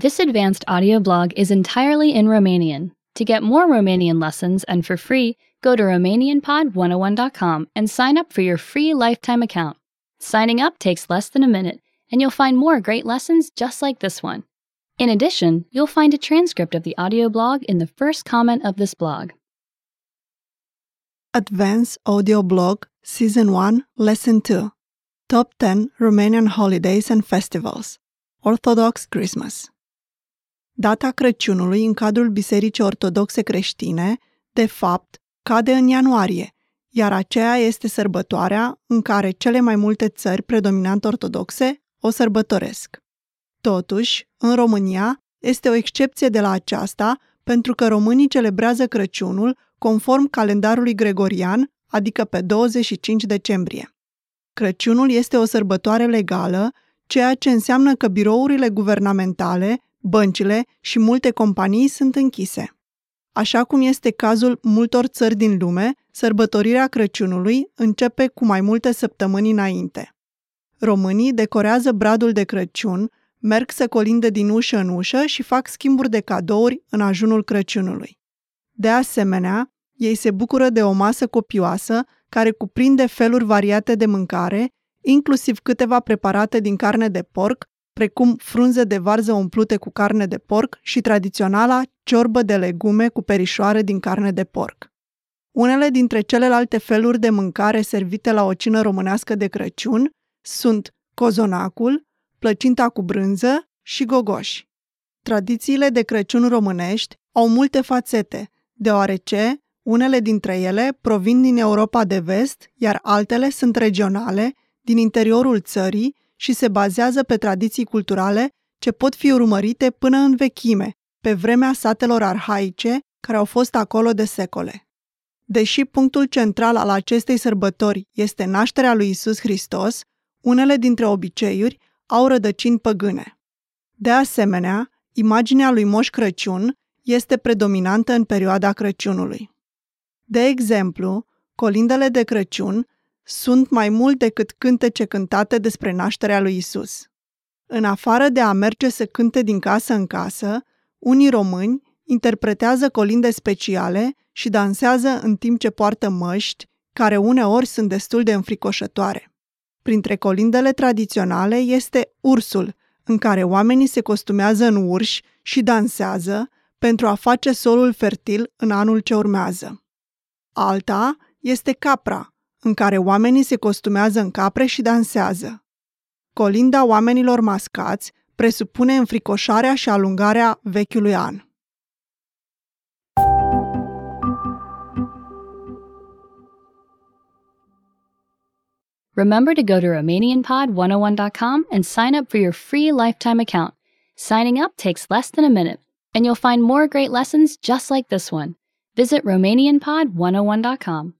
This advanced audio blog is entirely in Romanian. To get more Romanian lessons and for free, go to RomanianPod101.com and sign up for your free lifetime account. Signing up takes less than a minute, and you'll find more great lessons just like this one. In addition, you'll find a transcript of the audio blog in the first comment of this blog. Advanced Audio Blog Season 1 Lesson 2 Top 10 Romanian Holidays and Festivals Orthodox Christmas Data Crăciunului în cadrul Bisericii Ortodoxe Creștine, de fapt, cade în ianuarie, iar aceea este sărbătoarea în care cele mai multe țări predominant ortodoxe o sărbătoresc. Totuși, în România, este o excepție de la aceasta pentru că românii celebrează Crăciunul conform calendarului gregorian, adică pe 25 decembrie. Crăciunul este o sărbătoare legală, ceea ce înseamnă că birourile guvernamentale, băncile și multe companii sunt închise. Așa cum este cazul multor țări din lume, sărbătorirea Crăciunului începe cu mai multe săptămâni înainte. Românii decorează bradul de Crăciun, merg să colinde din ușă în ușă și fac schimburi de cadouri în ajunul Crăciunului. De asemenea, ei se bucură de o masă copioasă care cuprinde feluri variate de mâncare, inclusiv câteva preparate din carne de porc, precum frunze de varză umplute cu carne de porc și tradiționala ciorbă de legume cu perișoare din carne de porc. Unele dintre celelalte feluri de mâncare servite la o cină românească de Crăciun sunt cozonacul, plăcinta cu brânză și gogoși. Tradițiile de Crăciun românești au multe fațete, deoarece unele dintre ele provin din Europa de vest, iar altele sunt regionale, din interiorul țării și se bazează pe tradiții culturale ce pot fi urmărite până în vechime, pe vremea satelor arhaice care au fost acolo de secole. Deși punctul central al acestei sărbători este nașterea lui Isus Hristos, unele dintre obiceiuri au rădăcini păgâne. De asemenea, imaginea lui Moș Crăciun este predominantă în perioada Crăciunului. De exemplu, colindele de Crăciun sunt mai mult decât cântece cântate despre nașterea lui Isus. În afară de a merge să cânte din casă în casă, unii români interpretează colinde speciale și dansează în timp ce poartă măști, care uneori sunt destul de înfricoșătoare. Printre colindele tradiționale este ursul, în care oamenii se costumează în urși și dansează pentru a face solul fertil în anul ce urmează. Alta este capra, în care oamenii se costumează în capre și dansează. Colinda oamenilor mascați presupune înfricoșarea și alungarea vechiului an. Remember to go to RomanianPod101.com and sign up for your free lifetime account. Signing up takes less than a minute, and you'll find more great lessons just like this one. Visit RomanianPod101.com.